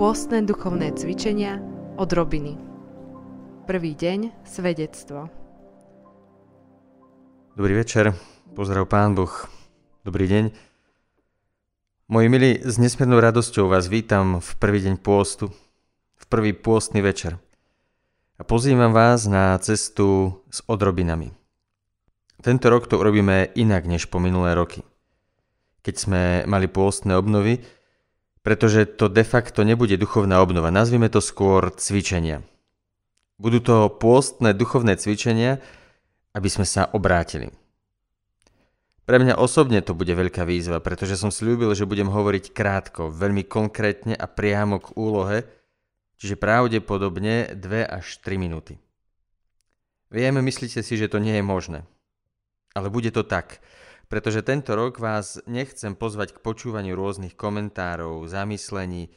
Pôstne duchovné cvičenia od Robiny. Prvý deň svedectvo. Dobrý večer, pozdrav Pán Boh. Dobrý deň. Moji milí, s nesmiernou radosťou vás vítam v prvý deň pôstu, v prvý pôstny večer. A pozývam vás na cestu s odrobinami. Tento rok to urobíme inak než po minulé roky. Keď sme mali pôstne obnovy, pretože to de facto nebude duchovná obnova. Nazvime to skôr cvičenia. Budú to pôstne duchovné cvičenia, aby sme sa obrátili. Pre mňa osobne to bude veľká výzva, pretože som slúbil, že budem hovoriť krátko, veľmi konkrétne a priamo k úlohe, čiže pravdepodobne 2 až 3 minúty. Viem, myslíte si, že to nie je možné. Ale bude to tak pretože tento rok vás nechcem pozvať k počúvaniu rôznych komentárov, zamyslení,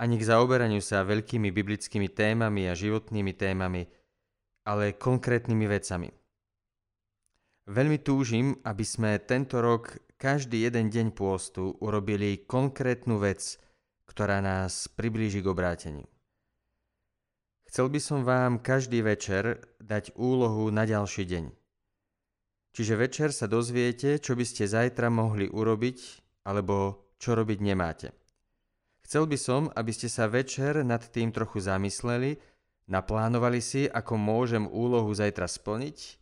ani k zaoberaniu sa veľkými biblickými témami a životnými témami, ale konkrétnymi vecami. Veľmi túžim, aby sme tento rok každý jeden deň pôstu urobili konkrétnu vec, ktorá nás priblíži k obráteniu. Chcel by som vám každý večer dať úlohu na ďalší deň – Čiže večer sa dozviete, čo by ste zajtra mohli urobiť, alebo čo robiť nemáte. Chcel by som, aby ste sa večer nad tým trochu zamysleli, naplánovali si, ako môžem úlohu zajtra splniť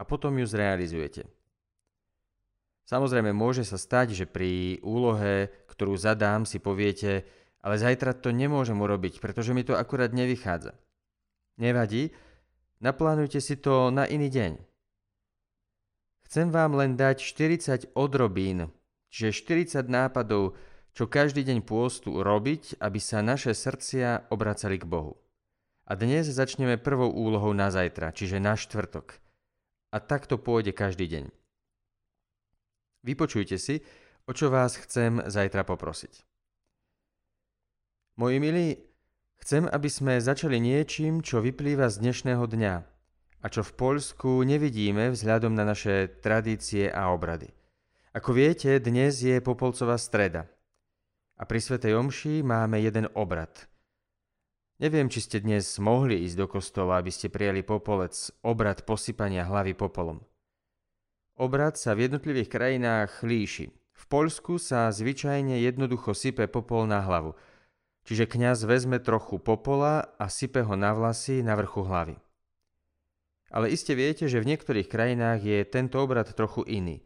a potom ju zrealizujete. Samozrejme, môže sa stať, že pri úlohe, ktorú zadám, si poviete, ale zajtra to nemôžem urobiť, pretože mi to akurát nevychádza. Nevadí, naplánujte si to na iný deň. Chcem vám len dať 40 odrobín, čiže 40 nápadov, čo každý deň pôstu robiť, aby sa naše srdcia obracali k Bohu. A dnes začneme prvou úlohou na zajtra, čiže na štvrtok. A takto pôjde každý deň. Vypočujte si, o čo vás chcem zajtra poprosiť. Moji milí, chcem, aby sme začali niečím, čo vyplýva z dnešného dňa – a čo v Poľsku nevidíme vzhľadom na naše tradície a obrady. Ako viete, dnes je Popolcová streda a pri Svetej Omši máme jeden obrad. Neviem, či ste dnes mohli ísť do kostola, aby ste prijali popolec, obrad posypania hlavy popolom. Obrad sa v jednotlivých krajinách líši. V Poľsku sa zvyčajne jednoducho sype popol na hlavu, čiže kňaz vezme trochu popola a sype ho na vlasy na vrchu hlavy. Ale iste viete, že v niektorých krajinách je tento obrad trochu iný.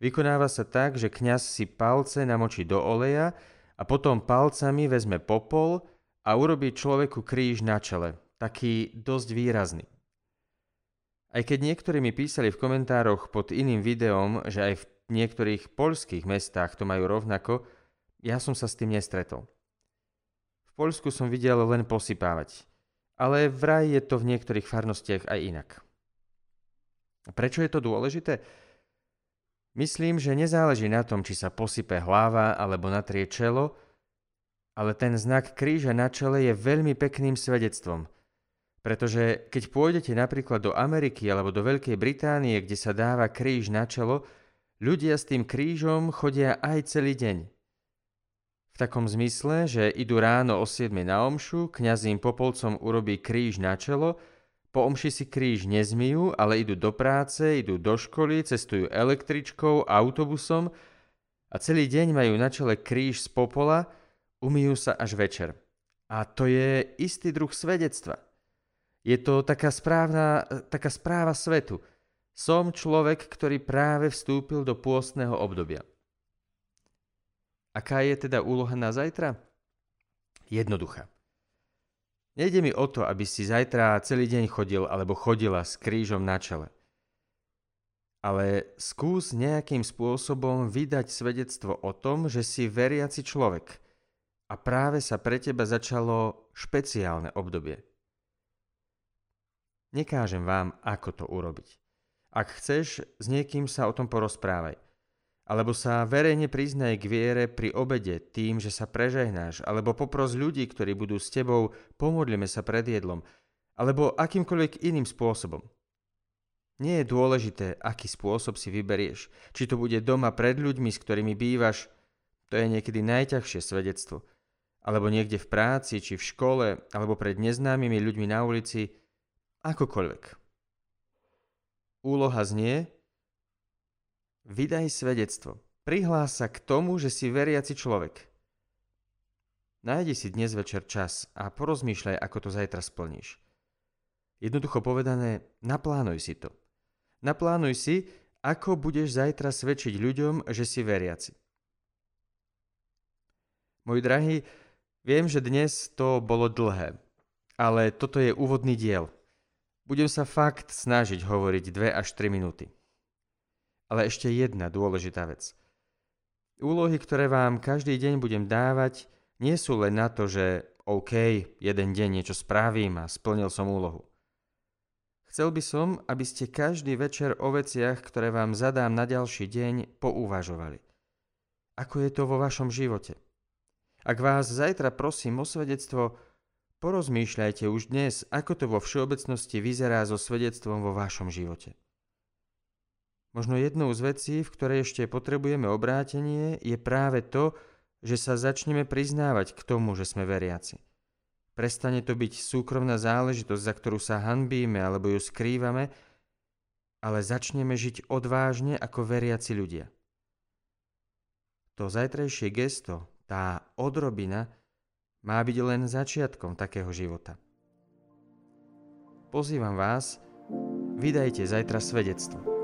Vykonáva sa tak, že kňaz si palce namočí do oleja a potom palcami vezme popol a urobí človeku kríž na čele, taký dosť výrazný. Aj keď niektorí mi písali v komentároch pod iným videom, že aj v niektorých poľských mestách to majú rovnako, ja som sa s tým nestretol. V Poľsku som videl len posypávať ale vraj je to v niektorých farnostiach aj inak. Prečo je to dôležité? Myslím, že nezáleží na tom, či sa posype hlava alebo natrie čelo, ale ten znak kríža na čele je veľmi pekným svedectvom. Pretože keď pôjdete napríklad do Ameriky alebo do Veľkej Británie, kde sa dáva kríž na čelo, ľudia s tým krížom chodia aj celý deň. V takom zmysle, že idú ráno o 7 na omšu, kňaz im popolcom urobí kríž na čelo, po omši si kríž nezmijú, ale idú do práce, idú do školy, cestujú električkou, autobusom a celý deň majú na čele kríž z popola, umýjú sa až večer. A to je istý druh svedectva. Je to taká, správna, taká správa svetu. Som človek, ktorý práve vstúpil do pôstneho obdobia. Aká je teda úloha na zajtra? Jednoduchá. Nejde mi o to, aby si zajtra celý deň chodil alebo chodila s krížom na čele. Ale skús nejakým spôsobom vydať svedectvo o tom, že si veriaci človek a práve sa pre teba začalo špeciálne obdobie. Nekážem vám, ako to urobiť. Ak chceš, s niekým sa o tom porozprávaj. Alebo sa verejne priznaj k viere pri obede tým, že sa prežehnáš, alebo popros ľudí, ktorí budú s tebou, pomodlíme sa pred jedlom, alebo akýmkoľvek iným spôsobom. Nie je dôležité, aký spôsob si vyberieš. Či to bude doma pred ľuďmi, s ktorými bývaš, to je niekedy najťažšie svedectvo. alebo niekde v práci, či v škole, alebo pred neznámymi ľuďmi na ulici, akokoľvek. Úloha znie Vydaj svedectvo. Prihlás sa k tomu, že si veriaci človek. Nájdi si dnes večer čas a porozmýšľaj, ako to zajtra splníš. Jednoducho povedané, naplánuj si to. Naplánuj si, ako budeš zajtra svedčiť ľuďom, že si veriaci. Môj drahý, viem, že dnes to bolo dlhé, ale toto je úvodný diel. Budem sa fakt snažiť hovoriť 2 až 3 minúty. Ale ešte jedna dôležitá vec. Úlohy, ktoré vám každý deň budem dávať, nie sú len na to, že OK, jeden deň niečo spravím a splnil som úlohu. Chcel by som, aby ste každý večer o veciach, ktoré vám zadám na ďalší deň, pouvažovali. Ako je to vo vašom živote? Ak vás zajtra prosím o svedectvo, porozmýšľajte už dnes, ako to vo všeobecnosti vyzerá so svedectvom vo vašom živote. Možno jednou z vecí, v ktorej ešte potrebujeme obrátenie, je práve to, že sa začneme priznávať k tomu, že sme veriaci. Prestane to byť súkromná záležitosť, za ktorú sa hanbíme alebo ju skrývame, ale začneme žiť odvážne ako veriaci ľudia. To zajtrajšie gesto, tá odrobina má byť len začiatkom takého života. Pozývam vás, vydajte zajtra svedectvo.